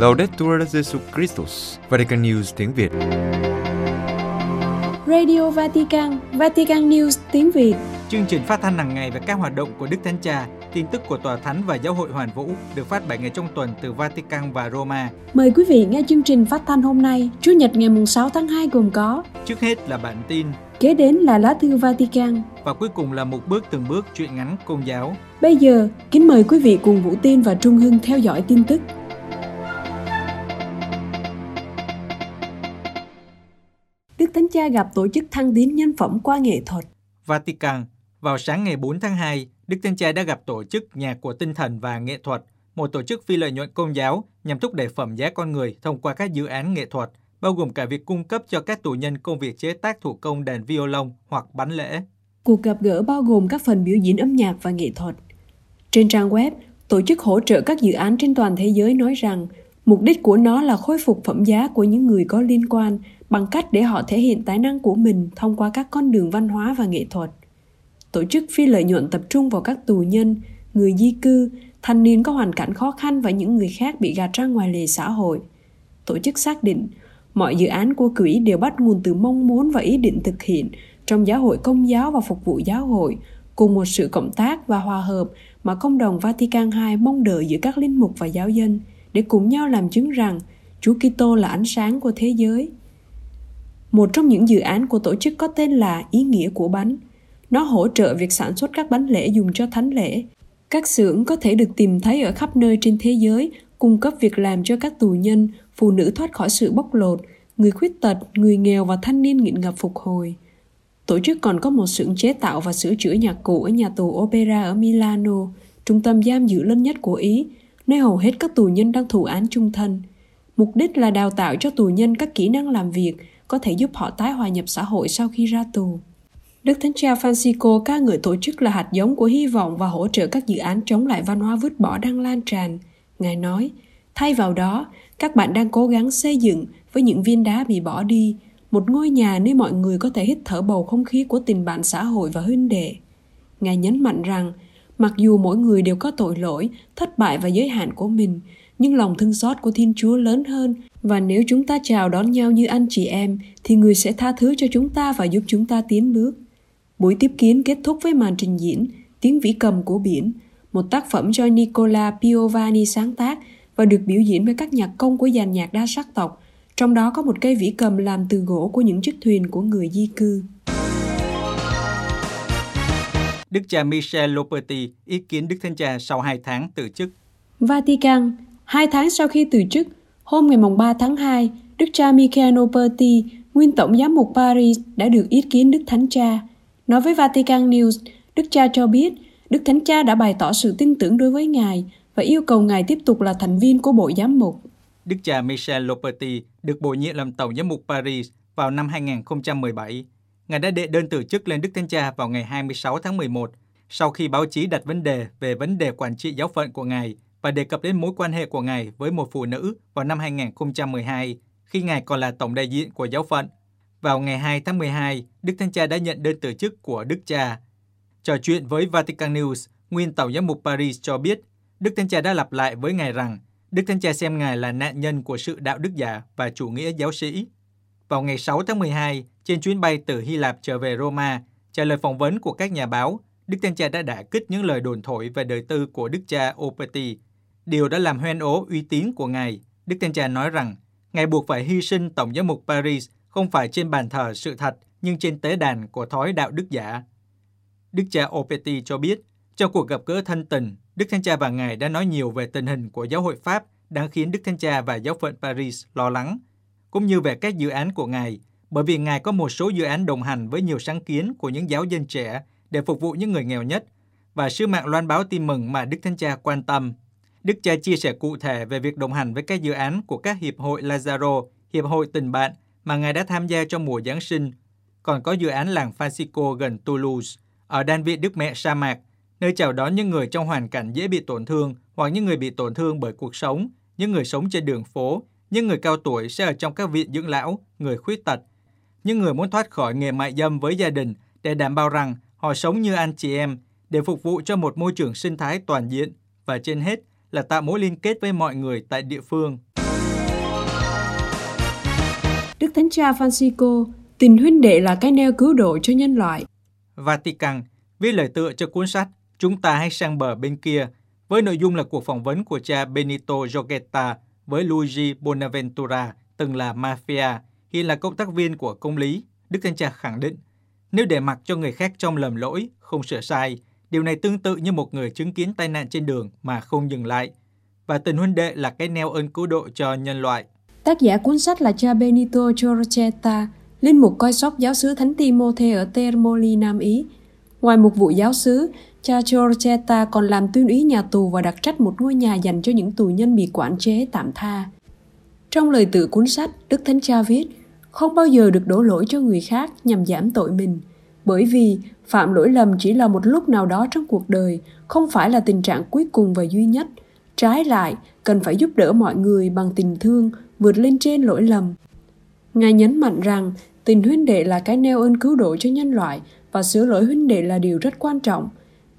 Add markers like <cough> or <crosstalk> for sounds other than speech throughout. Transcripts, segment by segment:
Laudetur Jesu Christus, Vatican News tiếng Việt. Radio Vatican, Vatican News tiếng Việt. Chương trình phát thanh hàng ngày về các hoạt động của Đức Thánh Cha, tin tức của Tòa Thánh và Giáo hội Hoàn Vũ được phát 7 ngày trong tuần từ Vatican và Roma. Mời quý vị nghe chương trình phát thanh hôm nay, Chủ nhật ngày 6 tháng 2 gồm có Trước hết là bản tin, Kế đến là lá thư Vatican. và cuối cùng là một bước từng bước truyện ngắn công giáo. Bây giờ, kính mời quý vị cùng Vũ Tiên và Trung Hưng theo dõi tin tức. Đức Thánh Cha gặp tổ chức thăng tiến nhân phẩm qua nghệ thuật. Vatican, vào sáng ngày 4 tháng 2, Đức Thánh Cha đã gặp tổ chức Nhà của Tinh thần và Nghệ thuật, một tổ chức phi lợi nhuận công giáo nhằm thúc đẩy phẩm giá con người thông qua các dự án nghệ thuật, bao gồm cả việc cung cấp cho các tù nhân công việc chế tác thủ công đàn violon hoặc bánh lễ. Cuộc gặp gỡ bao gồm các phần biểu diễn âm nhạc và nghệ thuật. Trên trang web, tổ chức hỗ trợ các dự án trên toàn thế giới nói rằng mục đích của nó là khôi phục phẩm giá của những người có liên quan bằng cách để họ thể hiện tài năng của mình thông qua các con đường văn hóa và nghệ thuật. Tổ chức phi lợi nhuận tập trung vào các tù nhân, người di cư, thanh niên có hoàn cảnh khó khăn và những người khác bị gạt ra ngoài lề xã hội. Tổ chức xác định mọi dự án của quỹ đều bắt nguồn từ mong muốn và ý định thực hiện trong giáo hội công giáo và phục vụ giáo hội cùng một sự cộng tác và hòa hợp mà công đồng Vatican II mong đợi giữa các linh mục và giáo dân để cùng nhau làm chứng rằng Chúa Kitô là ánh sáng của thế giới. Một trong những dự án của tổ chức có tên là Ý nghĩa của bánh. Nó hỗ trợ việc sản xuất các bánh lễ dùng cho thánh lễ. Các xưởng có thể được tìm thấy ở khắp nơi trên thế giới, cung cấp việc làm cho các tù nhân, phụ nữ thoát khỏi sự bóc lột, người khuyết tật, người nghèo và thanh niên nghiện ngập phục hồi. Tổ chức còn có một xưởng chế tạo và sửa chữa nhạc cụ ở nhà tù Opera ở Milano, trung tâm giam giữ lớn nhất của Ý, nơi hầu hết các tù nhân đang thụ án chung thân. Mục đích là đào tạo cho tù nhân các kỹ năng làm việc có thể giúp họ tái hòa nhập xã hội sau khi ra tù. Đức Thánh Cha Francisco ca ngợi tổ chức là hạt giống của hy vọng và hỗ trợ các dự án chống lại văn hóa vứt bỏ đang lan tràn. Ngài nói, thay vào đó, các bạn đang cố gắng xây dựng với những viên đá bị bỏ đi, một ngôi nhà nơi mọi người có thể hít thở bầu không khí của tình bạn xã hội và huynh đệ. Ngài nhấn mạnh rằng, mặc dù mỗi người đều có tội lỗi, thất bại và giới hạn của mình, nhưng lòng thương xót của Thiên Chúa lớn hơn và nếu chúng ta chào đón nhau như anh chị em thì người sẽ tha thứ cho chúng ta và giúp chúng ta tiến bước. Buổi tiếp kiến kết thúc với màn trình diễn Tiếng vĩ cầm của biển, một tác phẩm do Nicola Piovani sáng tác và được biểu diễn với các nhạc công của dàn nhạc đa sắc tộc, trong đó có một cây vĩ cầm làm từ gỗ của những chiếc thuyền của người di cư. Đức cha Michel Loperti ý kiến Đức Thánh Cha sau 2 tháng từ chức. Vatican, hai tháng sau khi từ chức, hôm ngày 3 tháng 2, Đức cha Michele Loperti, nguyên tổng giám mục Paris đã được ý kiến Đức Thánh Cha. Nói với Vatican News, Đức cha cho biết Đức Thánh Cha đã bày tỏ sự tin tưởng đối với Ngài và yêu cầu Ngài tiếp tục là thành viên của Bộ Giám mục. Đức cha Michel Loperti được bổ nhiệm làm tổng giám mục Paris vào năm 2017. Ngài đã đệ đơn từ chức lên Đức Thánh Cha vào ngày 26 tháng 11, sau khi báo chí đặt vấn đề về vấn đề quản trị giáo phận của Ngài và đề cập đến mối quan hệ của Ngài với một phụ nữ vào năm 2012, khi Ngài còn là tổng đại diện của giáo phận. Vào ngày 2 tháng 12, Đức Thánh Cha đã nhận đơn từ chức của Đức Cha. Trò chuyện với Vatican News, nguyên tổng giám mục Paris cho biết, Đức Thánh Cha đã lặp lại với Ngài rằng Đức Thánh Cha xem Ngài là nạn nhân của sự đạo đức giả và chủ nghĩa giáo sĩ. Vào ngày 6 tháng 12, trên chuyến bay từ Hy Lạp trở về Roma, trả lời phỏng vấn của các nhà báo, Đức Thánh Cha đã đả kích những lời đồn thổi về đời tư của Đức cha Opeti. Điều đã làm hoen ố uy tín của Ngài. Đức Thánh Cha nói rằng, Ngài buộc phải hy sinh Tổng giám mục Paris không phải trên bàn thờ sự thật, nhưng trên tế đàn của thói đạo đức giả. Đức cha Opeti cho biết, trong cuộc gặp gỡ thân tình, Đức Thánh Cha và Ngài đã nói nhiều về tình hình của giáo hội Pháp đang khiến Đức Thánh Cha và giáo phận Paris lo lắng, cũng như về các dự án của Ngài, bởi vì Ngài có một số dự án đồng hành với nhiều sáng kiến của những giáo dân trẻ để phục vụ những người nghèo nhất và sứ mạng loan báo tin mừng mà Đức Thánh Cha quan tâm. Đức cha chia sẻ cụ thể về việc đồng hành với các dự án của các hiệp hội Lazaro, hiệp hội tình bạn mà Ngài đã tham gia trong mùa Giáng sinh. Còn có dự án làng Francisco gần Toulouse, ở đan viện Đức Mẹ Sa Mạc, nơi chào đón những người trong hoàn cảnh dễ bị tổn thương hoặc những người bị tổn thương bởi cuộc sống, những người sống trên đường phố, những người cao tuổi sẽ ở trong các viện dưỡng lão, người khuyết tật. Những người muốn thoát khỏi nghề mại dâm với gia đình để đảm bảo rằng họ sống như anh chị em, để phục vụ cho một môi trường sinh thái toàn diện và trên hết là tạo mối liên kết với mọi người tại địa phương. Đức Thánh Cha Francisco, tình huynh đệ là cái neo cứu độ cho nhân loại. Vatican viết lời tựa cho cuốn sách Chúng ta hãy sang bờ bên kia, với nội dung là cuộc phỏng vấn của cha Benito Giochetta với Luigi Bonaventura, từng là mafia, hiện là cộng tác viên của công lý. Đức Thánh Cha khẳng định, nếu để mặc cho người khác trong lầm lỗi, không sửa sai, điều này tương tự như một người chứng kiến tai nạn trên đường mà không dừng lại. Và tình huynh đệ là cái neo ơn cứu độ cho nhân loại. Tác giả cuốn sách là cha Benito Giorgetta, linh mục coi sóc giáo sứ Thánh Timothy ở Termoli, Nam Ý. Ngoài một vụ giáo sứ, cha Giorgetta còn làm tuyên úy nhà tù và đặc trách một ngôi nhà dành cho những tù nhân bị quản chế tạm tha. Trong lời tự cuốn sách, Đức Thánh Cha viết, không bao giờ được đổ lỗi cho người khác nhằm giảm tội mình, bởi vì phạm lỗi lầm chỉ là một lúc nào đó trong cuộc đời, không phải là tình trạng cuối cùng và duy nhất. Trái lại, cần phải giúp đỡ mọi người bằng tình thương vượt lên trên lỗi lầm. Ngài nhấn mạnh rằng tình huynh đệ là cái neo ơn cứu độ cho nhân loại và sửa lỗi huynh đệ là điều rất quan trọng,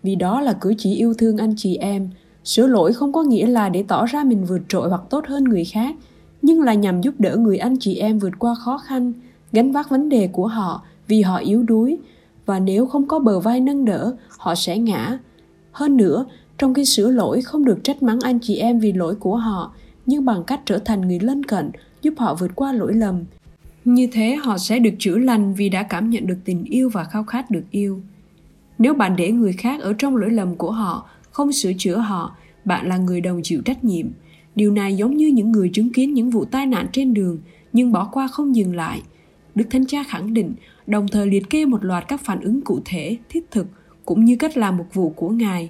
vì đó là cử chỉ yêu thương anh chị em. Sửa lỗi không có nghĩa là để tỏ ra mình vượt trội hoặc tốt hơn người khác, nhưng là nhằm giúp đỡ người anh chị em vượt qua khó khăn, gánh vác vấn đề của họ vì họ yếu đuối và nếu không có bờ vai nâng đỡ, họ sẽ ngã. Hơn nữa, trong khi sửa lỗi không được trách mắng anh chị em vì lỗi của họ, nhưng bằng cách trở thành người lân cận, giúp họ vượt qua lỗi lầm. Như thế họ sẽ được chữa lành vì đã cảm nhận được tình yêu và khao khát được yêu. Nếu bạn để người khác ở trong lỗi lầm của họ, không sửa chữa họ, bạn là người đồng chịu trách nhiệm. Điều này giống như những người chứng kiến những vụ tai nạn trên đường nhưng bỏ qua không dừng lại. Đức Thánh Cha khẳng định, đồng thời liệt kê một loạt các phản ứng cụ thể, thiết thực, cũng như cách làm mục vụ của Ngài.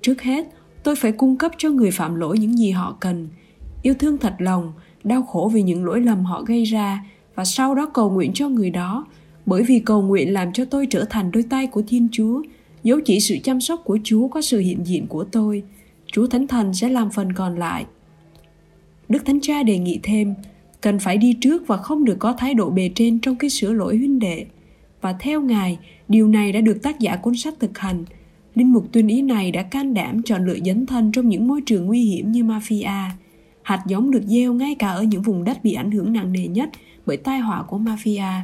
Trước hết, tôi phải cung cấp cho người phạm lỗi những gì họ cần. Yêu thương thật lòng, đau khổ vì những lỗi lầm họ gây ra và sau đó cầu nguyện cho người đó, bởi vì cầu nguyện làm cho tôi trở thành đôi tay của Thiên Chúa, dấu chỉ sự chăm sóc của Chúa có sự hiện diện của tôi. Chúa Thánh Thần sẽ làm phần còn lại. Đức Thánh Cha đề nghị thêm, cần phải đi trước và không được có thái độ bề trên trong cái sửa lỗi huynh đệ. Và theo Ngài, điều này đã được tác giả cuốn sách thực hành. Linh mục tuyên ý này đã can đảm chọn lựa dấn thân trong những môi trường nguy hiểm như mafia. Hạt giống được gieo ngay cả ở những vùng đất bị ảnh hưởng nặng nề nhất bởi tai họa của mafia.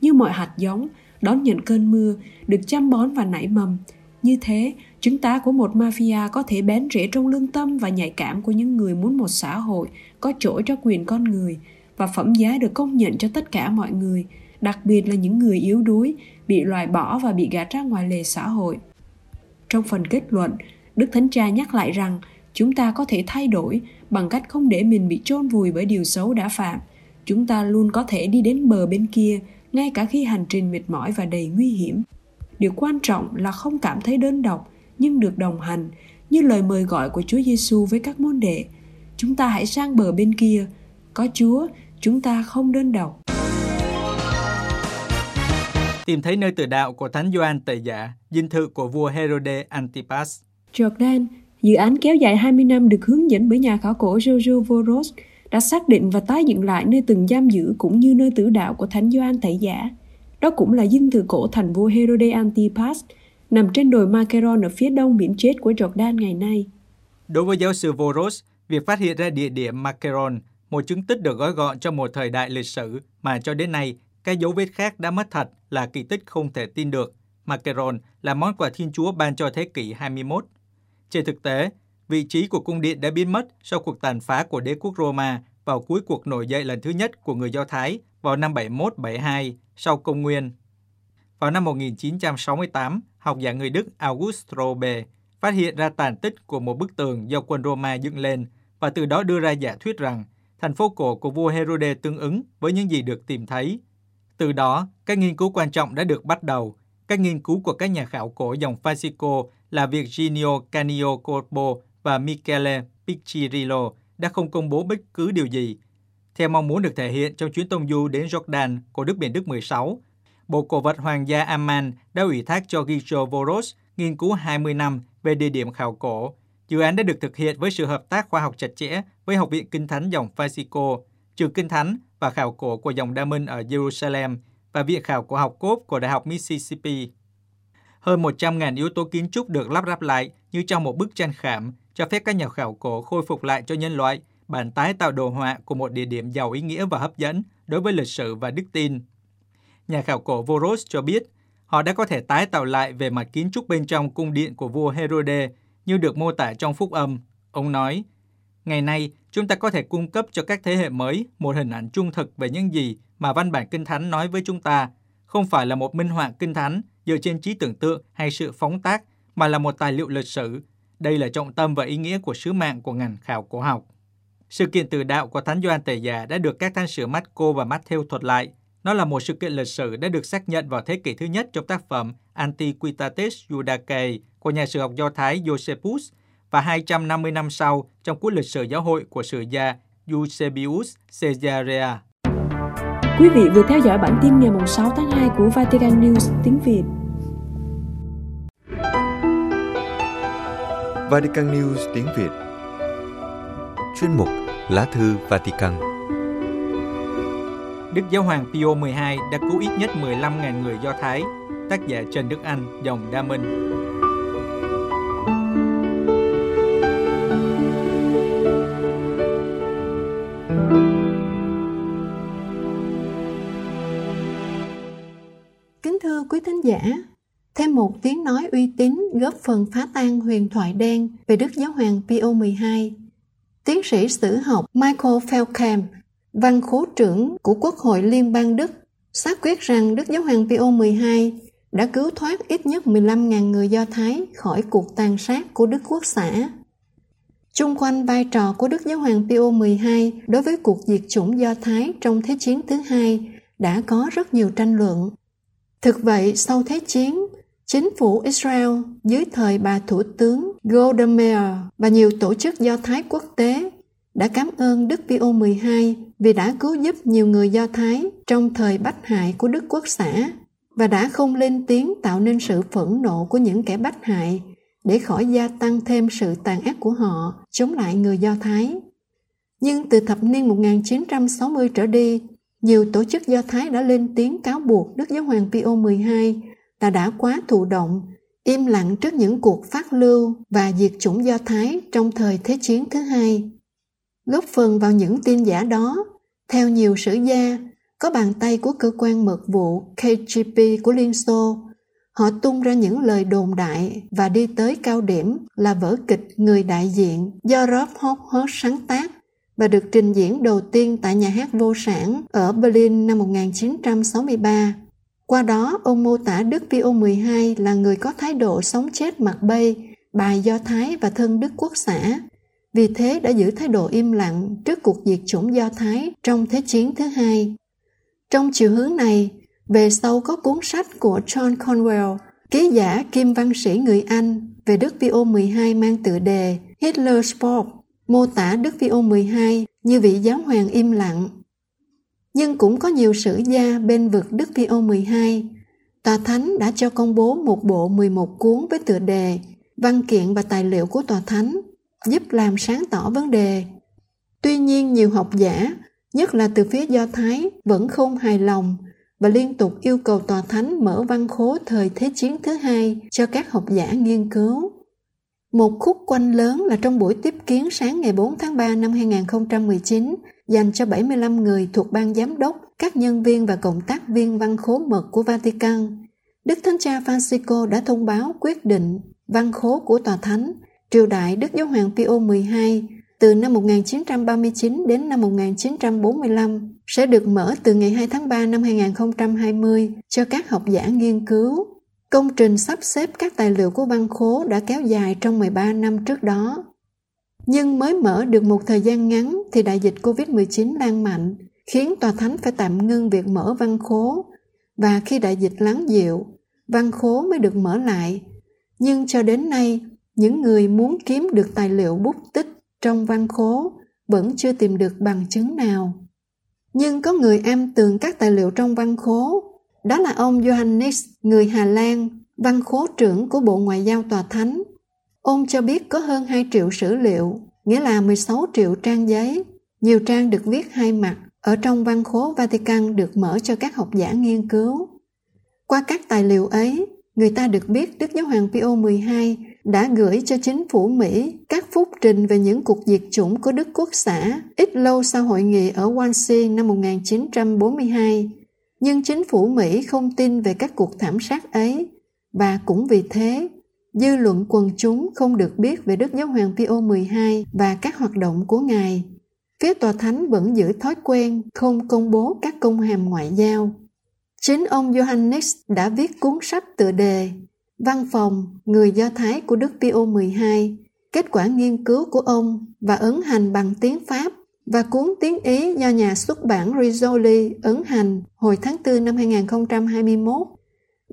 Như mọi hạt giống, đón nhận cơn mưa, được chăm bón và nảy mầm. Như thế, Chứng tá của một mafia có thể bén rễ trong lương tâm và nhạy cảm của những người muốn một xã hội có chỗ cho quyền con người và phẩm giá được công nhận cho tất cả mọi người, đặc biệt là những người yếu đuối, bị loại bỏ và bị gạt ra ngoài lề xã hội. Trong phần kết luận, Đức Thánh Cha nhắc lại rằng chúng ta có thể thay đổi bằng cách không để mình bị chôn vùi bởi điều xấu đã phạm. Chúng ta luôn có thể đi đến bờ bên kia, ngay cả khi hành trình mệt mỏi và đầy nguy hiểm. Điều quan trọng là không cảm thấy đơn độc nhưng được đồng hành như lời mời gọi của Chúa Giêsu với các môn đệ. Chúng ta hãy sang bờ bên kia, có Chúa, chúng ta không đơn độc. Tìm thấy nơi tự đạo của Thánh Gioan Tẩy Giả, dinh thự của vua Herode Antipas. Jordan, dự án kéo dài 20 năm được hướng dẫn bởi nhà khảo cổ Jojo Voros đã xác định và tái dựng lại nơi từng giam giữ cũng như nơi tử đạo của Thánh Gioan Tẩy Giả. Đó cũng là dinh thự cổ thành vua Herode Antipas, nằm trên đồi Macaron ở phía đông biển chết của Jordan ngày nay. Đối với giáo sư Voros, việc phát hiện ra địa điểm Macaron, một chứng tích được gói gọn trong một thời đại lịch sử mà cho đến nay các dấu vết khác đã mất thật là kỳ tích không thể tin được. Macaron là món quà Thiên Chúa ban cho thế kỷ 21. Trên thực tế, vị trí của cung điện đã biến mất sau cuộc tàn phá của đế quốc Roma vào cuối cuộc nổi dậy lần thứ nhất của người Do Thái vào năm 71-72 sau công nguyên. Vào năm 1968, học giả người Đức August Robe phát hiện ra tàn tích của một bức tường do quân Roma dựng lên và từ đó đưa ra giả thuyết rằng thành phố cổ của vua Herode tương ứng với những gì được tìm thấy. Từ đó, các nghiên cứu quan trọng đã được bắt đầu. Các nghiên cứu của các nhà khảo cổ dòng Fascico là Virginio Canio Corpo và Michele Piccirillo đã không công bố bất cứ điều gì. Theo mong muốn được thể hiện trong chuyến tông du đến Jordan của Đức Biển Đức 16, Bộ Cổ vật Hoàng gia Amman đã ủy thác cho Gicho Voros nghiên cứu 20 năm về địa điểm khảo cổ. Dự án đã được thực hiện với sự hợp tác khoa học chặt chẽ với Học viện Kinh Thánh dòng Fascico, trường Kinh Thánh và khảo cổ của dòng Đa Minh ở Jerusalem và Viện khảo cổ học cốt của Đại học Mississippi. Hơn 100.000 yếu tố kiến trúc được lắp ráp lại như trong một bức tranh khảm, cho phép các nhà khảo cổ khôi phục lại cho nhân loại bản tái tạo đồ họa của một địa điểm giàu ý nghĩa và hấp dẫn đối với lịch sử và đức tin. Nhà khảo cổ Voros cho biết họ đã có thể tái tạo lại về mặt kiến trúc bên trong cung điện của vua Herode như được mô tả trong phúc âm. Ông nói, Ngày nay, chúng ta có thể cung cấp cho các thế hệ mới một hình ảnh trung thực về những gì mà văn bản Kinh Thánh nói với chúng ta, không phải là một minh họa Kinh Thánh dựa trên trí tưởng tượng hay sự phóng tác, mà là một tài liệu lịch sử. Đây là trọng tâm và ý nghĩa của sứ mạng của ngành khảo cổ học. Sự kiện từ đạo của Thánh Gioan Tề già đã được các thánh sử Marco và Matthew thuật lại. Nó là một sự kiện lịch sử đã được xác nhận vào thế kỷ thứ nhất trong tác phẩm Antiquitates Judacae của nhà sử học Do Thái Josephus và 250 năm sau trong cuốn lịch sử giáo hội của sử gia Eusebius Caesarea. Quý vị vừa theo dõi bản tin ngày 6 tháng 2 của Vatican News tiếng Việt. Vatican News tiếng Việt Chuyên mục Lá thư Vatican Đức Giáo hoàng Pio 12 đã cứu ít nhất 15.000 người Do Thái, tác giả Trần Đức Anh, dòng Đa Minh. Uy tín góp phần phá tan huyền thoại đen về Đức Giáo hoàng Pio XII. Tiến sĩ sử học Michael Feldkamp, văn khố trưởng của Quốc hội Liên bang Đức, xác quyết rằng Đức Giáo hoàng Pio XII đã cứu thoát ít nhất 15.000 người Do Thái khỏi cuộc tàn sát của Đức Quốc xã. Chung quanh vai trò của Đức Giáo hoàng Pio XII đối với cuộc diệt chủng Do Thái trong Thế chiến thứ hai đã có rất nhiều tranh luận Thực vậy, sau Thế chiến, chính phủ Israel dưới thời bà Thủ tướng Golda Meir và nhiều tổ chức Do Thái quốc tế đã cảm ơn Đức Pio 12 vì đã cứu giúp nhiều người Do Thái trong thời bách hại của Đức Quốc xã và đã không lên tiếng tạo nên sự phẫn nộ của những kẻ bách hại để khỏi gia tăng thêm sự tàn ác của họ chống lại người Do Thái. Nhưng từ thập niên 1960 trở đi, nhiều tổ chức Do Thái đã lên tiếng cáo buộc Đức Giáo hoàng Pio 12 ta đã quá thụ động, im lặng trước những cuộc phát lưu và diệt chủng Do Thái trong thời Thế chiến thứ hai. Góp phần vào những tin giả đó, theo nhiều sử gia, có bàn tay của cơ quan mật vụ KGB của Liên Xô. Họ tung ra những lời đồn đại và đi tới cao điểm là vở kịch Người đại diện do Rob Howard sáng tác và được trình diễn đầu tiên tại nhà hát vô sản ở Berlin năm 1963. Qua đó, ông mô tả Đức Pio 12 là người có thái độ sống chết mặt bay, bài Do Thái và thân Đức Quốc xã. Vì thế đã giữ thái độ im lặng trước cuộc diệt chủng Do Thái trong Thế chiến thứ hai. Trong chiều hướng này, về sau có cuốn sách của John Conwell, ký giả kim văn sĩ người Anh về Đức Pio 12 mang tựa đề Hitler Sport mô tả Đức Phi-ô 12 như vị giáo hoàng im lặng. Nhưng cũng có nhiều sử gia bên vực Đức Phi-ô 12. Tòa Thánh đã cho công bố một bộ 11 cuốn với tựa đề Văn kiện và tài liệu của Tòa Thánh, giúp làm sáng tỏ vấn đề. Tuy nhiên nhiều học giả, nhất là từ phía Do Thái, vẫn không hài lòng và liên tục yêu cầu Tòa Thánh mở văn khố thời Thế chiến thứ hai cho các học giả nghiên cứu. Một khúc quanh lớn là trong buổi tiếp kiến sáng ngày 4 tháng 3 năm 2019 dành cho 75 người thuộc ban giám đốc, các nhân viên và cộng tác viên văn khố mật của Vatican. Đức Thánh Cha Francisco đã thông báo quyết định văn khố của Tòa Thánh, triều đại Đức Giáo hoàng Pio 12 từ năm 1939 đến năm 1945 sẽ được mở từ ngày 2 tháng 3 năm 2020 cho các học giả nghiên cứu, Công trình sắp xếp các tài liệu của văn khố đã kéo dài trong 13 năm trước đó. Nhưng mới mở được một thời gian ngắn thì đại dịch COVID-19 lan mạnh, khiến tòa thánh phải tạm ngưng việc mở văn khố. Và khi đại dịch lắng dịu, văn khố mới được mở lại. Nhưng cho đến nay, những người muốn kiếm được tài liệu bút tích trong văn khố vẫn chưa tìm được bằng chứng nào. Nhưng có người am tường các tài liệu trong văn khố đó là ông Johannes, người Hà Lan, văn khố trưởng của Bộ Ngoại giao Tòa Thánh. Ông cho biết có hơn 2 triệu sử liệu, nghĩa là 16 triệu trang giấy. Nhiều trang được viết hai mặt, ở trong văn khố Vatican được mở cho các học giả nghiên cứu. Qua các tài liệu ấy, người ta được biết Đức Giáo hoàng Pio 12 đã gửi cho chính phủ Mỹ các phúc trình về những cuộc diệt chủng của Đức Quốc xã ít lâu sau hội nghị ở Wannsee năm 1942, nhưng chính phủ Mỹ không tin về các cuộc thảm sát ấy và cũng vì thế dư luận quần chúng không được biết về Đức Giáo hoàng Pio 12 và các hoạt động của Ngài. Phía tòa thánh vẫn giữ thói quen không công bố các công hàm ngoại giao. Chính ông Johannes đã viết cuốn sách tựa đề Văn phòng Người Do Thái của Đức Pio 12, kết quả nghiên cứu của ông và ấn hành bằng tiếng Pháp và cuốn tiếng Ý do nhà xuất bản Rizzoli ấn hành hồi tháng 4 năm 2021.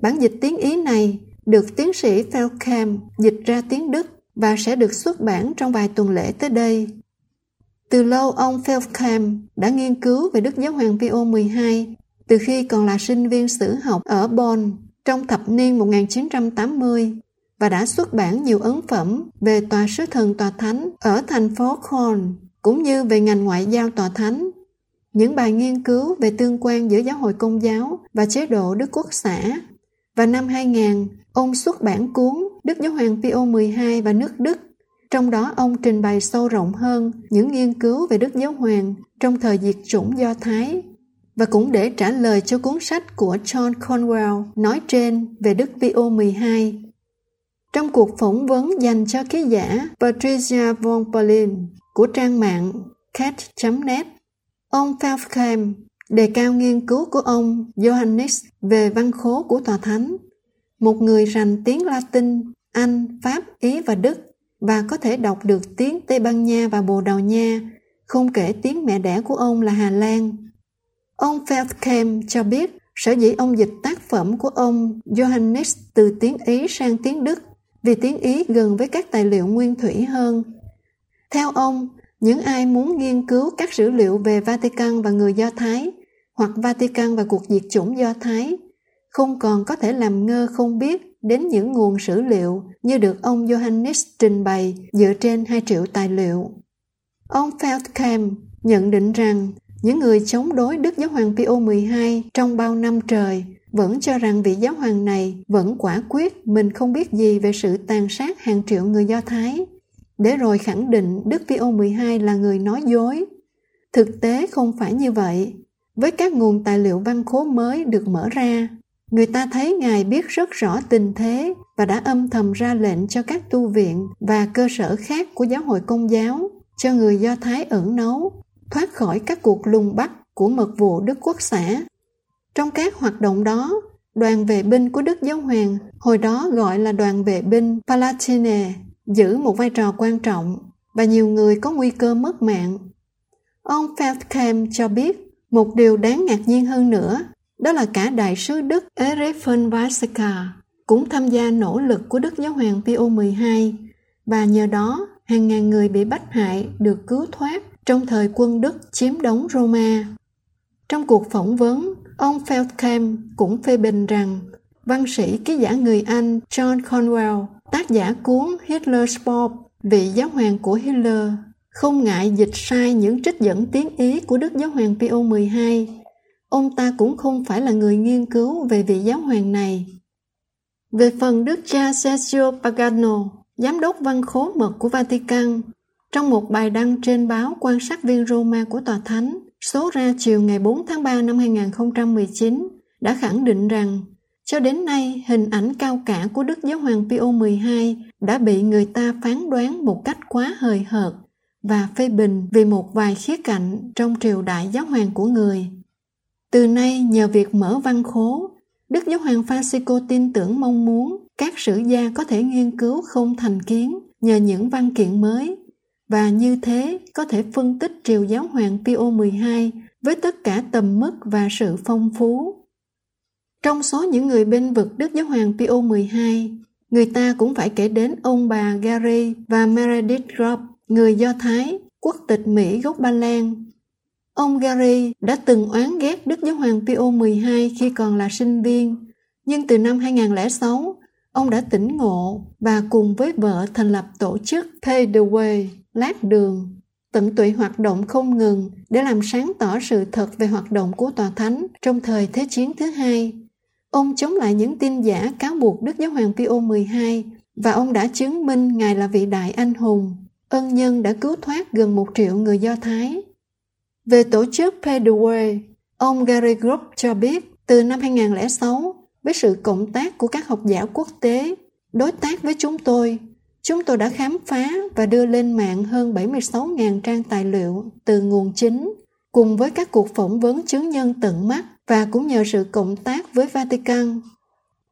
Bản dịch tiếng Ý này được tiến sĩ Felkham dịch ra tiếng Đức và sẽ được xuất bản trong vài tuần lễ tới đây. Từ lâu, ông Felkham đã nghiên cứu về Đức Giáo hoàng Pio 12 từ khi còn là sinh viên sử học ở Bonn trong thập niên 1980 và đã xuất bản nhiều ấn phẩm về tòa sứ thần tòa thánh ở thành phố Korn cũng như về ngành ngoại giao tòa thánh. Những bài nghiên cứu về tương quan giữa giáo hội công giáo và chế độ Đức Quốc xã. Và năm 2000, ông xuất bản cuốn Đức Giáo hoàng Pio 12 và nước Đức. Trong đó ông trình bày sâu rộng hơn những nghiên cứu về Đức Giáo hoàng trong thời diệt chủng Do Thái và cũng để trả lời cho cuốn sách của John Conwell nói trên về Đức Pio 12. Trong cuộc phỏng vấn dành cho ký giả Patricia von Berlin của trang mạng cat.net, ông Felkham đề cao nghiên cứu của ông Johannes về văn khố của Tòa Thánh, một người rành tiếng Latin, Anh, Pháp, Ý và Đức và có thể đọc được tiếng Tây Ban Nha và Bồ Đào Nha, không kể tiếng mẹ đẻ của ông là Hà Lan. Ông Feldkamp cho biết sở dĩ ông dịch tác phẩm của ông Johannes từ tiếng Ý sang tiếng Đức vì tiếng Ý gần với các tài liệu nguyên thủy hơn. Theo ông, những ai muốn nghiên cứu các dữ liệu về Vatican và người Do Thái hoặc Vatican và cuộc diệt chủng Do Thái không còn có thể làm ngơ không biết đến những nguồn sử liệu như được ông Johannes trình bày dựa trên hai triệu tài liệu. Ông Feldkamp nhận định rằng những người chống đối Đức Giáo hoàng Pio 12 trong bao năm trời vẫn cho rằng vị giáo hoàng này vẫn quả quyết mình không biết gì về sự tàn sát hàng triệu người Do Thái, để rồi khẳng định Đức Pio 12 là người nói dối. Thực tế không phải như vậy. Với các nguồn tài liệu văn khố mới được mở ra, người ta thấy Ngài biết rất rõ tình thế và đã âm thầm ra lệnh cho các tu viện và cơ sở khác của giáo hội công giáo cho người Do Thái ẩn nấu thoát khỏi các cuộc lùng bắt của mật vụ Đức Quốc xã. Trong các hoạt động đó, đoàn vệ binh của Đức Giáo Hoàng, hồi đó gọi là đoàn vệ binh Palatine, giữ một vai trò quan trọng và nhiều người có nguy cơ mất mạng. Ông Feldkamp cho biết một điều đáng ngạc nhiên hơn nữa, đó là cả đại sứ Đức Erich von Weizsäcker cũng tham gia nỗ lực của Đức Giáo hoàng Pio 12 và nhờ đó hàng ngàn người bị bắt hại được cứu thoát trong thời quân Đức chiếm đóng Roma. Trong cuộc phỏng vấn, ông Feldkamp cũng phê bình rằng văn sĩ ký giả người Anh John Conwell, tác giả cuốn Hitler's Pope, vị giáo hoàng của Hitler, không ngại dịch sai những trích dẫn tiếng Ý của Đức Giáo hoàng Pio 12. Ông ta cũng không phải là người nghiên cứu về vị giáo hoàng này. Về phần Đức cha Sergio Pagano, giám đốc văn khố mật của Vatican, trong một bài đăng trên báo Quan sát viên Roma của Tòa Thánh, số ra chiều ngày 4 tháng 3 năm 2019, đã khẳng định rằng cho đến nay hình ảnh cao cả của Đức Giáo hoàng Pio 12 đã bị người ta phán đoán một cách quá hời hợt và phê bình vì một vài khía cạnh trong triều đại giáo hoàng của người. Từ nay nhờ việc mở văn khố, Đức Giáo hoàng Francisco tin tưởng mong muốn các sử gia có thể nghiên cứu không thành kiến nhờ những văn kiện mới và như thế có thể phân tích triều giáo hoàng Pio 12 với tất cả tầm mức và sự phong phú. Trong số những người bên vực Đức Giáo hoàng Pio 12, người ta cũng phải kể đến ông bà Gary và Meredith Grob, người Do Thái, quốc tịch Mỹ gốc Ba Lan. Ông Gary đã từng oán ghét Đức Giáo hoàng Pio 12 khi còn là sinh viên, nhưng từ năm 2006, ông đã tỉnh ngộ và cùng với vợ thành lập tổ chức Pay the Way lát đường, tận tụy hoạt động không ngừng để làm sáng tỏ sự thật về hoạt động của Tòa Thánh trong thời Thế chiến thứ hai. Ông chống lại những tin giả cáo buộc Đức Giáo hoàng Pio 12 và ông đã chứng minh Ngài là vị đại anh hùng ân nhân đã cứu thoát gần một triệu người Do Thái. Về tổ chức Pay the Way, ông Gary Group cho biết từ năm 2006, với sự cộng tác của các học giả quốc tế, đối tác với chúng tôi, chúng tôi đã khám phá và đưa lên mạng hơn 76.000 trang tài liệu từ nguồn chính, cùng với các cuộc phỏng vấn chứng nhân tận mắt và cũng nhờ sự cộng tác với Vatican.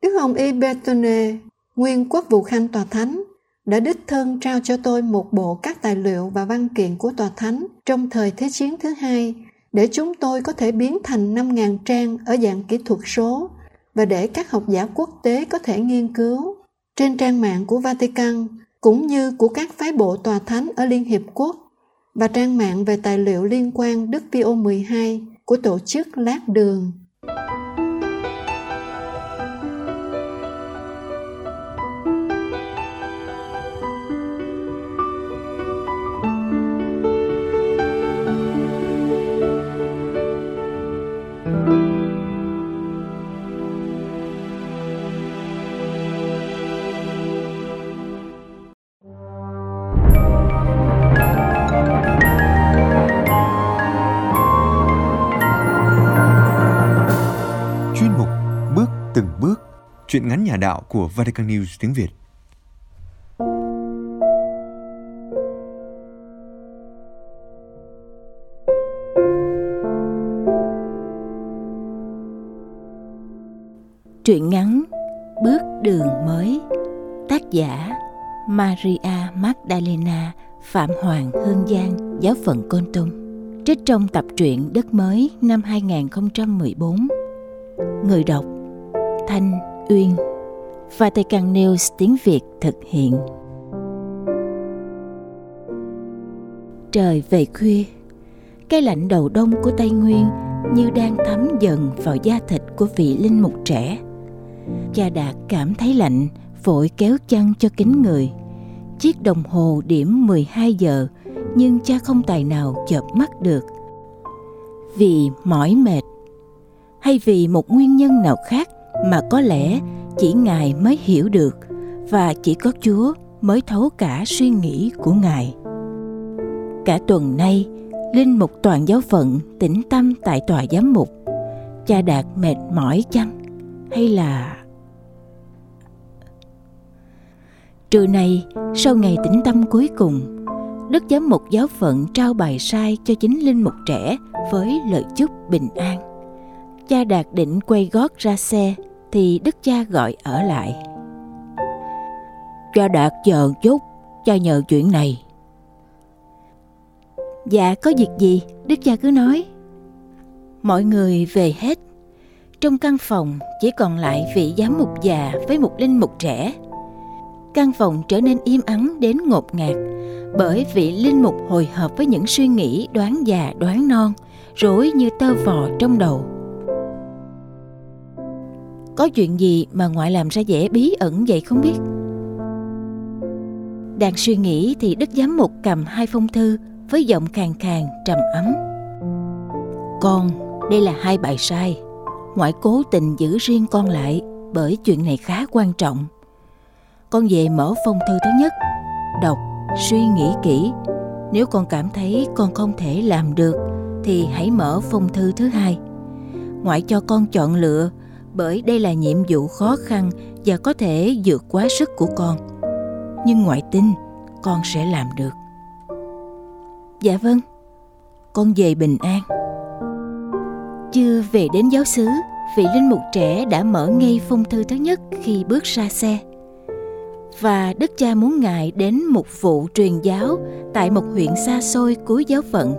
Đức hồng Y Bertone, nguyên quốc vụ khanh tòa thánh, đã đích thân trao cho tôi một bộ các tài liệu và văn kiện của tòa thánh trong thời Thế chiến thứ hai để chúng tôi có thể biến thành 5.000 trang ở dạng kỹ thuật số và để các học giả quốc tế có thể nghiên cứu. Trên trang mạng của Vatican, cũng như của các phái bộ tòa thánh ở Liên Hiệp Quốc và trang mạng về tài liệu liên quan Đức Pio 12 của tổ chức Lát Đường. Chuyện ngắn nhà đạo của Vatican News tiếng Việt. Truyện ngắn Bước đường mới. Tác giả Maria Magdalena Phạm Hoàng Hương Giang, Giáo phận Côn Tum Trích trong tập truyện Đất Mới năm 2014 Người đọc Thanh Uyên Vatican News tiếng Việt thực hiện Trời về khuya Cái lạnh đầu đông của Tây Nguyên như đang thấm dần vào da thịt của vị linh mục trẻ. Cha Đạt cảm thấy lạnh, vội kéo chăn cho kín người. Chiếc đồng hồ điểm 12 giờ, nhưng cha không tài nào chợp mắt được. Vì mỏi mệt, hay vì một nguyên nhân nào khác mà có lẽ chỉ ngài mới hiểu được và chỉ có chúa mới thấu cả suy nghĩ của ngài. Cả tuần nay, linh mục toàn giáo phận tĩnh tâm tại tòa giám mục, cha đạt mệt mỏi chăng? Hay là trưa nay sau ngày tĩnh tâm cuối cùng, đức giám mục giáo phận trao bài sai cho chính linh mục trẻ với lời chúc bình an. Cha đạt định quay gót ra xe thì đức cha gọi ở lại. Cha đạt chờ chút cha nhờ chuyện này. Dạ có việc gì? Đức cha cứ nói. Mọi người về hết. Trong căn phòng chỉ còn lại vị giám mục già với một linh mục trẻ. Căn phòng trở nên im ắng đến ngột ngạt bởi vị linh mục hồi hộp với những suy nghĩ đoán già đoán non rối như tơ vò trong đầu có chuyện gì mà ngoại làm ra vẻ bí ẩn vậy không biết? Đang suy nghĩ thì đức giám mục cầm hai phong thư với giọng khàn khàn trầm ấm. Con, đây là hai bài sai. Ngoại cố tình giữ riêng con lại bởi chuyện này khá quan trọng. Con về mở phong thư thứ nhất, đọc, suy nghĩ kỹ. Nếu con cảm thấy con không thể làm được thì hãy mở phong thư thứ hai. Ngoại cho con chọn lựa bởi đây là nhiệm vụ khó khăn và có thể vượt quá sức của con. Nhưng ngoại tin, con sẽ làm được. Dạ vâng con về bình an. Chưa về đến giáo xứ, vị linh mục trẻ đã mở ngay phong thư thứ nhất khi bước ra xe. Và đức cha muốn ngài đến một vụ truyền giáo tại một huyện xa xôi cuối giáo phận.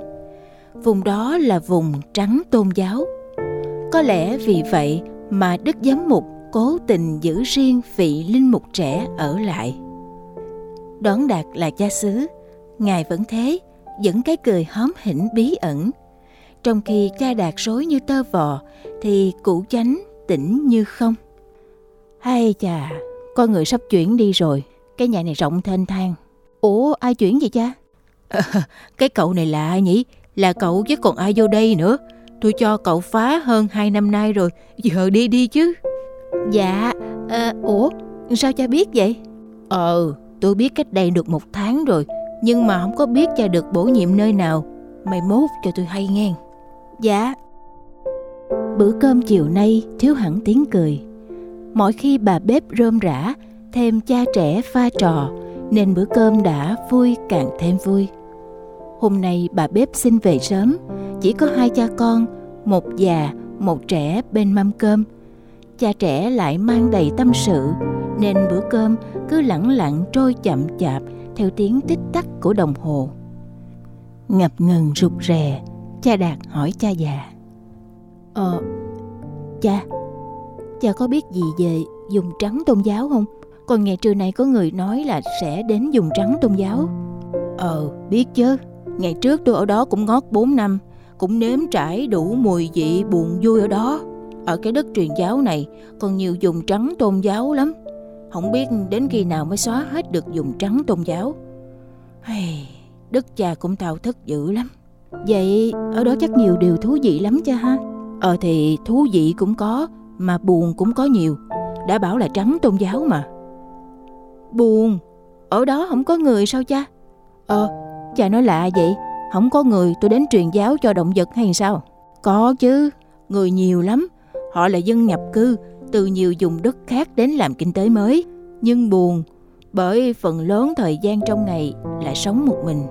Vùng đó là vùng trắng tôn giáo. Có lẽ vì vậy mà đức giám mục cố tình giữ riêng vị linh mục trẻ ở lại. Đón đạt là cha xứ ngài vẫn thế vẫn cái cười hóm hỉnh bí ẩn. Trong khi cha đạt rối như tơ vò thì cụ chánh tĩnh như không. Hay chà con người sắp chuyển đi rồi cái nhà này rộng thênh thang. Ủa ai chuyển vậy cha? À, <laughs> cái cậu này là ai nhỉ? Là cậu chứ còn ai vô đây nữa? Tôi cho cậu phá hơn 2 năm nay rồi Giờ đi đi chứ. Dạ à, Ủa sao cha biết vậy? Ờ tôi biết cách đây được một tháng rồi Nhưng mà không có biết cha được bổ nhiệm nơi nào. Mày mốt cho tôi hay nghe. Dạ. Bữa cơm chiều nay thiếu hẳn tiếng cười. Mỗi khi bà bếp rơm rã Thêm cha trẻ pha trò Nên bữa cơm đã vui càng thêm vui Hôm nay bà bếp xin về sớm. Chỉ có hai cha con Một già, một trẻ bên mâm cơm. Cha trẻ lại mang đầy tâm sự Nên bữa cơm cứ lẳng lặng trôi chậm chạp Theo tiếng tích tắc của đồng hồ. Ngập ngừng rụt rè Cha Đạt hỏi cha già. Ờ, cha Cha có biết gì về dùng trắng tôn giáo không? Còn ngày trưa này có người nói là sẽ đến dùng trắng tôn giáo. Ờ, biết chứ. Ngày trước tôi ở đó cũng ngót 4 năm Cũng nếm trải đủ mùi vị buồn vui ở đó. Ở cái đất truyền giáo này Còn nhiều dùng trắng tôn giáo lắm. Không biết đến khi nào mới xóa hết được dùng trắng tôn giáo. Hey, Đức cha cũng thao thức dữ lắm. Vậy ở đó chắc nhiều điều thú vị lắm cha ha. Ờ thì thú vị cũng có Mà buồn cũng có nhiều. Đã bảo là trắng tôn giáo mà. Buồn? Ở đó không có người sao cha? Ờ Cha nói lạ vậy? Không có người tôi đến truyền giáo cho động vật hay sao? Có chứ Người nhiều lắm. Họ là dân nhập cư Từ nhiều vùng đất khác đến làm kinh tế mới. Nhưng buồn Bởi phần lớn thời gian trong ngày Lại sống một mình.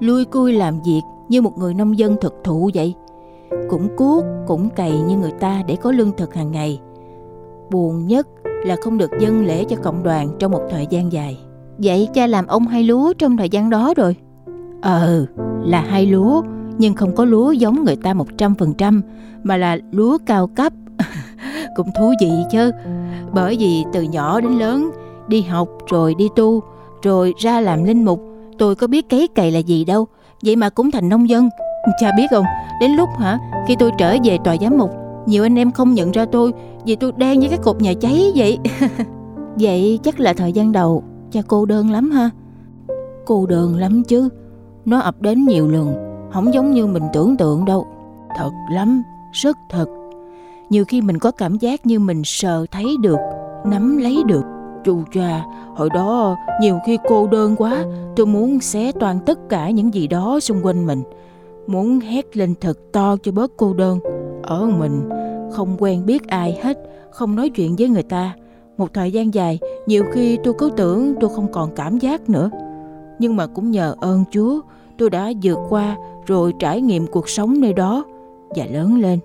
Lui cui làm việc như một người nông dân thực thụ vậy. Cũng cuốc, cũng cày như người ta để có lương thực hàng ngày. Buồn nhất là không được dâng lễ cho cộng đoàn trong một thời gian dài. Vậy cha làm ông hay lúa trong thời gian đó rồi? Ờ, là hai lúa, nhưng không có lúa giống người ta 100%, mà là lúa cao cấp. <laughs> Cũng thú vị chứ, bởi vì từ nhỏ đến lớn, đi học rồi đi tu, rồi ra làm linh mục, tôi có biết cấy cày là gì đâu, vậy mà cũng thành nông dân. Cha biết không, đến lúc hả, khi tôi trở về tòa giám mục, nhiều anh em không nhận ra tôi vì tôi đen như cái cột nhà cháy vậy. <laughs> vậy chắc là thời gian đầu cha cô đơn lắm ha. Cô đơn lắm chứ nó ập đến nhiều lần, không giống như mình tưởng tượng đâu. Thật lắm, rất thật. Nhiều khi mình có cảm giác như mình sờ thấy được, nắm lấy được. Chu cha, hồi đó nhiều khi cô đơn quá, tôi muốn xé toàn tất cả những gì đó xung quanh mình. Muốn hét lên thật to cho bớt cô đơn. Ở mình, không quen biết ai hết, không nói chuyện với người ta. Một thời gian dài, nhiều khi tôi cứ tưởng tôi không còn cảm giác nữa nhưng mà cũng nhờ ơn Chúa tôi đã vượt qua rồi trải nghiệm cuộc sống nơi đó và lớn lên.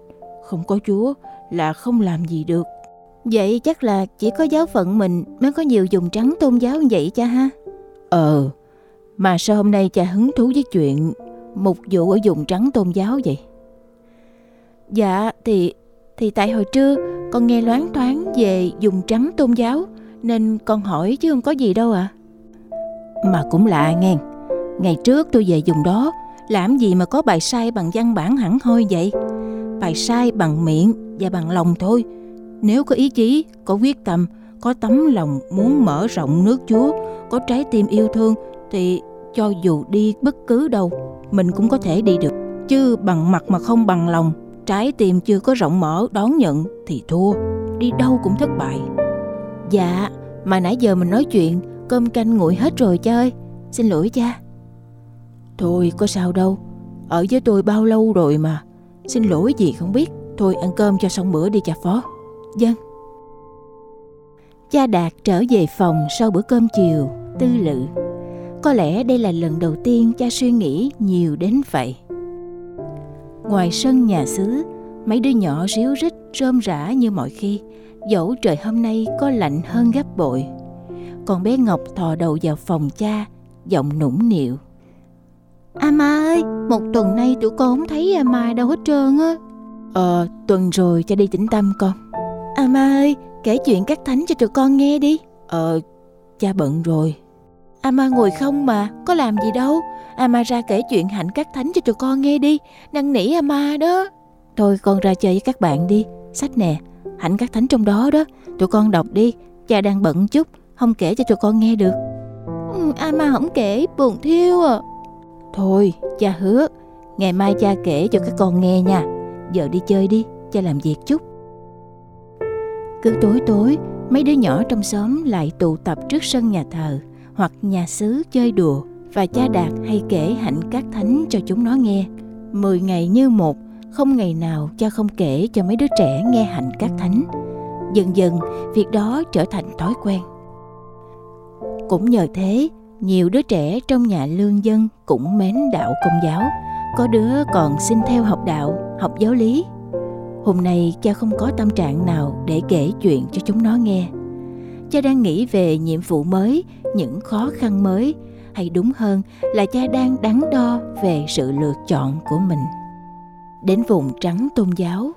Không có Chúa là không làm gì được. Vậy chắc là chỉ có giáo phận mình mới có nhiều dùng trắng tôn giáo vậy cha ha? Ờ, mà sao hôm nay cha hứng thú với chuyện một vụ ở dùng trắng tôn giáo vậy? Dạ thì thì tại hồi trưa con nghe loáng thoáng về dùng trắng tôn giáo nên con hỏi chứ không có gì đâu ạ. À. Mà cũng lạ nghe? Ngày trước tôi về dùng đó Làm gì mà có bài sai bằng văn bản hẳn hoi vậy? Bài sai bằng miệng và bằng lòng thôi. Nếu có ý chí, có quyết tâm Có tấm lòng muốn mở rộng nước Chúa Có trái tim yêu thương Thì cho dù đi bất cứ đâu Mình cũng có thể đi được. Chứ bằng mặt mà không bằng lòng Trái tim chưa có rộng mở đón nhận Thì thua. Đi đâu cũng thất bại. Dạ Mà nãy giờ mình nói chuyện Cơm canh nguội hết rồi cha ơi Xin lỗi cha. Thôi có sao đâu. Ở với tôi bao lâu rồi mà. Xin lỗi gì không biết. Thôi ăn cơm cho xong bữa đi cha phó. Dân Cha Đạt trở về phòng sau bữa cơm chiều Tư lự. Có lẽ đây là lần đầu tiên cha suy nghĩ nhiều đến vậy. Ngoài sân nhà xứ Mấy đứa nhỏ ríu rít rơm rã như mọi khi. Dẫu trời hôm nay có lạnh hơn gấp bội Còn bé Ngọc thò đầu vào phòng cha Giọng nũng nịu Ama ơi, một tuần nay tụi con không thấy Ama đâu hết trơn á. Ờ, tuần rồi cho đi tĩnh tâm con. Ama ơi, kể chuyện các thánh cho tụi con nghe đi. Ờ, cha bận rồi. Ama ngồi không mà, có làm gì đâu. Ama ra kể chuyện hạnh các thánh cho tụi con nghe đi, năn nỉ Ama đó. Thôi con ra chơi với các bạn đi, sách nè, hạnh các thánh trong đó đó, tụi con đọc đi, cha đang bận chút, không kể cho tụi con nghe được. Ừ, Ama không kể, buồn thiêu à. Thôi, cha hứa, ngày mai cha kể cho các con nghe nha. Giờ đi chơi đi, cha làm việc chút. Cứ tối tối, mấy đứa nhỏ trong xóm lại tụ tập trước sân nhà thờ hoặc nhà xứ chơi đùa và cha Đạt hay kể hạnh các thánh cho chúng nó nghe. Mười ngày như một, không ngày nào cha không kể cho mấy đứa trẻ nghe hạnh các thánh. Dần dần, việc đó trở thành thói quen. Cũng nhờ thế, nhiều đứa trẻ trong nhà lương dân cũng mến đạo công giáo. Có đứa còn xin theo học đạo, học giáo lý. Hôm nay cha không có tâm trạng nào để kể chuyện cho chúng nó nghe. Cha đang nghĩ về nhiệm vụ mới, những khó khăn mới, hay đúng hơn là cha đang đắn đo về sự lựa chọn của mình. Đến vùng trắng tôn giáo,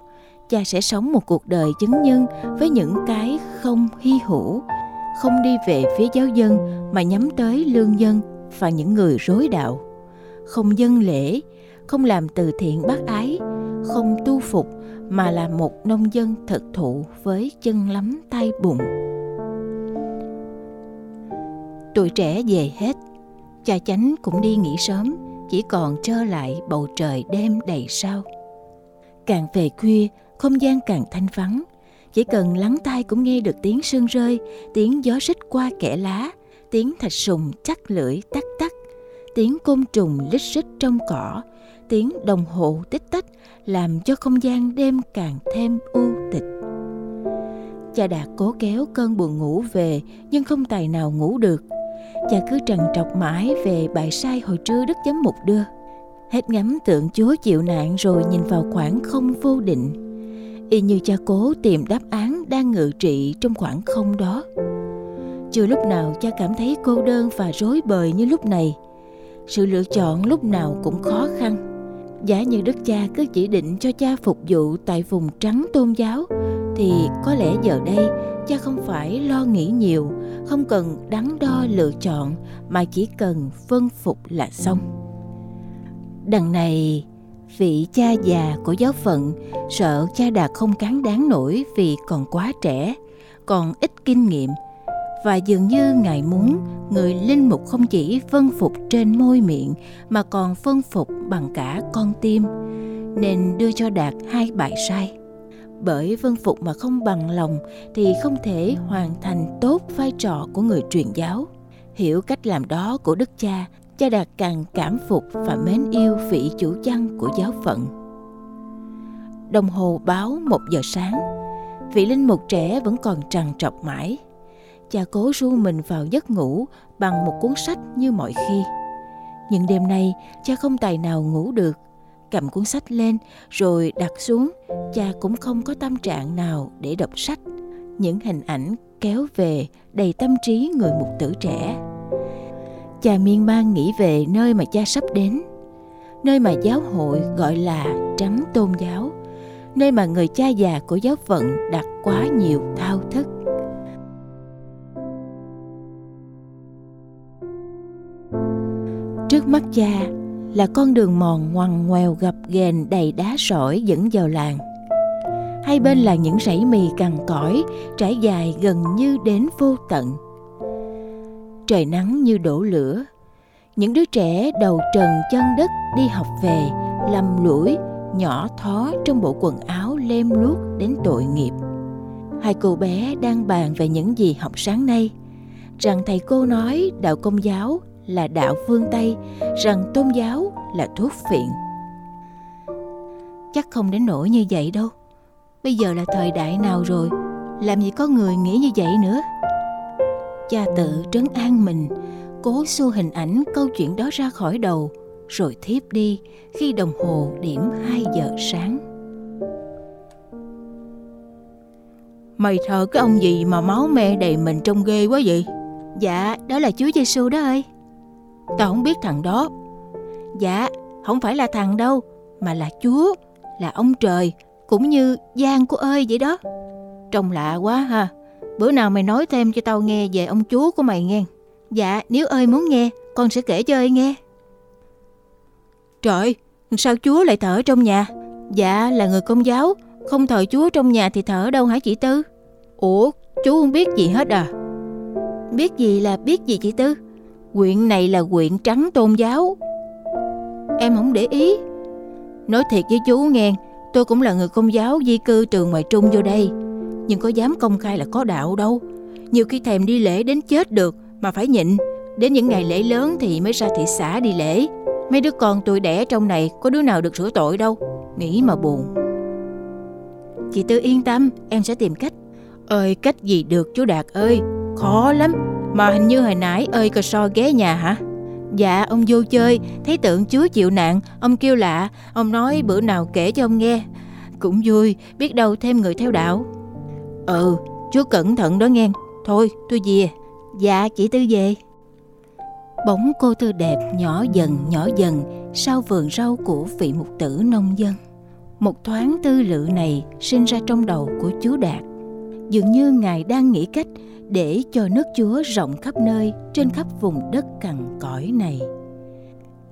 cha sẽ sống một cuộc đời chứng nhân với những cái không hy hữu, không đi về phía giáo dân mà nhắm tới lương dân và những người rối đạo, không dân lễ, không làm từ thiện bác ái, không tu phục mà là một nông dân thực thụ với chân lắm tay bụng. Tuổi trẻ về hết, cha chánh cũng đi nghỉ sớm, chỉ còn trơ lại bầu trời đêm đầy sao. Càng về khuya, không gian càng thanh vắng, chỉ cần lắng tai cũng nghe được tiếng sương rơi, tiếng gió rít qua kẽ lá, tiếng thạch sùng chắc lưỡi tắc tắc, tiếng côn trùng lít rít trong cỏ, tiếng đồng hồ tích tách làm cho không gian đêm càng thêm u tịch. Cha Đạt cố kéo cơn buồn ngủ về nhưng không tài nào ngủ được. Cha cứ trằn trọc mãi về bài sai hồi trưa Đức Giám Mục đưa. Hết ngắm tượng Chúa chịu nạn rồi nhìn vào khoảng không vô định. Y như cha cố tìm đáp án đang ngự trị trong khoảng không đó. Chưa lúc nào cha cảm thấy cô đơn và rối bời như lúc này. Sự lựa chọn lúc nào cũng khó khăn Giả như đức cha cứ chỉ định cho cha phục vụ tại vùng trắng tôn giáo thì có lẽ giờ đây cha không phải lo nghĩ nhiều, không cần đắn đo lựa chọn mà chỉ cần vân phục là xong. Đằng này, vị cha già của giáo phận sợ cha đạt không cán đáng nổi vì còn quá trẻ, còn ít kinh nghiệm. Và dường như ngài muốn người linh mục không chỉ vân phục trên môi miệng mà còn vân phục bằng cả con tim nên đưa cho đạt hai bài sai. Bởi vân phục mà không bằng lòng thì không thể hoàn thành tốt vai trò của người truyền giáo. Hiểu cách làm đó của đức cha cha đạt càng cảm phục và mến yêu vị chủ chăn của giáo phận. Đồng hồ báo một giờ sáng, vị linh mục trẻ vẫn còn trằn trọc mãi. Cha cố ru mình vào giấc ngủ bằng một cuốn sách như mọi khi. Nhưng đêm nay, cha không tài nào ngủ được. Cầm cuốn sách lên, rồi đặt xuống. Cha cũng không có tâm trạng nào để đọc sách. Những hình ảnh kéo về đầy tâm trí người mục tử trẻ cha miên man nghĩ về nơi mà cha sắp đến, nơi mà giáo hội gọi là trắng tôn giáo, nơi mà người cha già của giáo phận đặt quá nhiều thao thức Trước mắt cha là con đường mòn ngoằn ngoèo gập ghềnh đầy đá sỏi dẫn vào làng. Hai bên là những rẫy mì cằn cõi trải dài gần như đến vô tận. Trời nắng như đổ lửa. Những đứa trẻ đầu trần chân đất đi học về, lầm lũi, nhỏ thó trong bộ quần áo lem luốc đến tội nghiệp. Hai cô bé đang bàn về những gì học sáng nay, rằng thầy cô nói đạo công giáo là đạo phương Tây, rằng tôn giáo là thuốc phiện. Chắc không đến nỗi như vậy đâu. Bây giờ là thời đại nào rồi, làm gì có người nghĩ như vậy nữa. Cha tự trấn an mình, cố xua hình ảnh câu chuyện đó ra khỏi đầu, rồi thiếp đi khi đồng hồ điểm 2 giờ sáng. Mày thờ cái ông gì mà máu me đầy mình trông ghê quá vậy? Dạ, đó là Chúa Giêsu đó ơi. Tao không biết thằng đó Dạ không phải là thằng đâu Mà là Chúa Là ông trời Cũng như Giang của ơi vậy đó Trông lạ quá ha Bữa nào mày nói thêm cho tao nghe về ông Chúa của mày nghe. Dạ nếu ơi muốn nghe Con sẽ kể cho ơi nghe. Trời Sao Chúa lại thở trong nhà? Dạ là người công giáo. Không thờ Chúa trong nhà thì thở đâu hả chị Tư? Ủa chú không biết gì hết à? Biết gì là biết gì chị Tư? Quyện này là quyện trắng tôn giáo. Em không để ý. Nói thiệt với chú nghe Tôi cũng là người công giáo di cư trường ngoài trung vô đây nhưng có dám công khai là có đạo đâu Nhiều khi thèm đi lễ đến chết được Mà phải nhịn Đến những ngày lễ lớn thì mới ra thị xã đi lễ. Mấy đứa con tuổi đẻ trong này có đứa nào được sửa tội đâu. Nghĩ mà buồn. Chị Tư yên tâm, em sẽ tìm cách. Ơi cách gì được chú Đạt ơi, khó lắm. Mà hình như hồi nãy ơi cờ so ghé nhà hả? Dạ ông vô chơi Thấy tượng chúa chịu nạn Ông kêu lạ Ông nói bữa nào kể cho ông nghe Cũng vui Biết đâu thêm người theo đạo Ừ chú cẩn thận đó nghe. Thôi tôi về. Dạ chị Tư về. Bóng cô Tư đẹp nhỏ dần nhỏ dần Sau vườn rau của vị mục tử nông dân. Một thoáng tư lự này sinh ra trong đầu của chú Đạt. Dường như Ngài đang nghĩ cách để cho nước Chúa rộng khắp nơi trên khắp vùng đất cằn cõi này.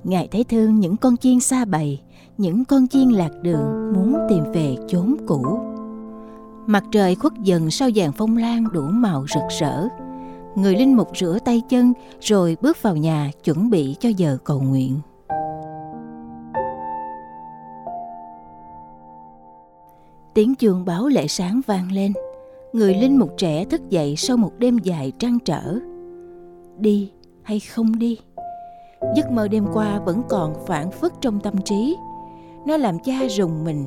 Ngài thấy thương những con chiên xa bầy, những con chiên lạc đường muốn tìm về chốn cũ. Mặt trời khuất dần sau dàn phong lan đủ màu rực rỡ. Người linh mục rửa tay chân, rồi bước vào nhà chuẩn bị cho giờ cầu nguyện. Tiếng chuông báo lễ sáng vang lên – người linh mục trẻ thức dậy sau một đêm dài trăn trở. Đi hay không đi? Giấc mơ đêm qua vẫn còn phản phất trong tâm trí. Nó làm cha rùng mình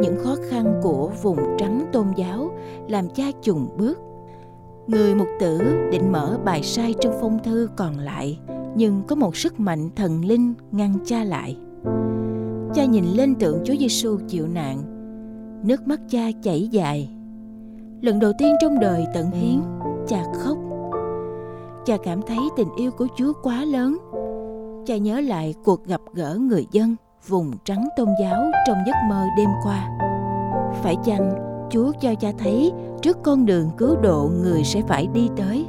những khó khăn của vùng trắng tôn giáo, làm cha chùng bước. Người mục tử định mở bài sai trong phong thư còn lại, nhưng có một sức mạnh thần linh ngăn cha lại. Cha nhìn lên tượng chúa giêsu chịu nạn, nước mắt cha chảy dài. Lần đầu tiên trong đời tận hiến, cha khóc. Cha cảm thấy tình yêu của chúa quá lớn. Cha nhớ lại cuộc gặp gỡ người dân vùng trắng tôn giáo trong giấc mơ đêm qua. Phải chăng chúa cho cha thấy trước con đường cứu độ người sẽ phải đi tới?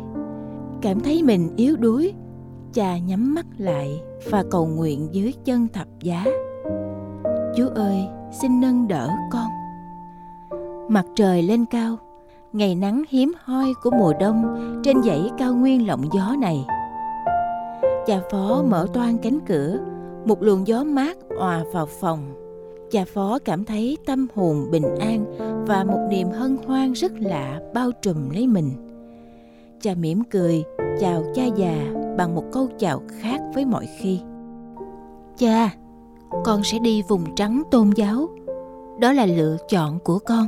Cảm thấy mình yếu đuối cha nhắm mắt lại và cầu nguyện dưới chân thập giá. Chúa ơi xin nâng đỡ con. Mặt trời lên cao ngày nắng hiếm hoi của mùa đông trên dãy cao nguyên lộng gió này. Cha phó mở toan cánh cửa, một luồng gió mát òa vào phòng. Cha phó cảm thấy tâm hồn bình an và một niềm hân hoan rất lạ bao trùm lấy mình. Cha mỉm cười, chào cha già bằng một câu chào khác với mọi khi. Cha, con sẽ đi vùng trắng tôn giáo. Đó là lựa chọn của con.